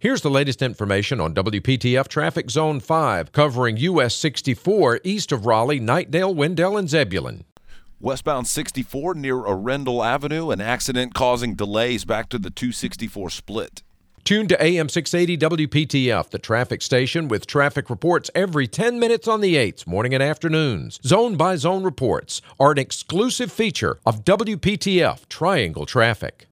Here's the latest information on WPTF Traffic Zone 5, covering US 64 east of Raleigh, Knightdale, Wendell, and Zebulon. Westbound 64 near Arendell Avenue, an accident causing delays back to the 264 split. Tune to AM 680 WPTF, the traffic station with traffic reports every 10 minutes on the 8s, morning and afternoons. Zone by zone reports are an exclusive feature of WPTF Triangle Traffic.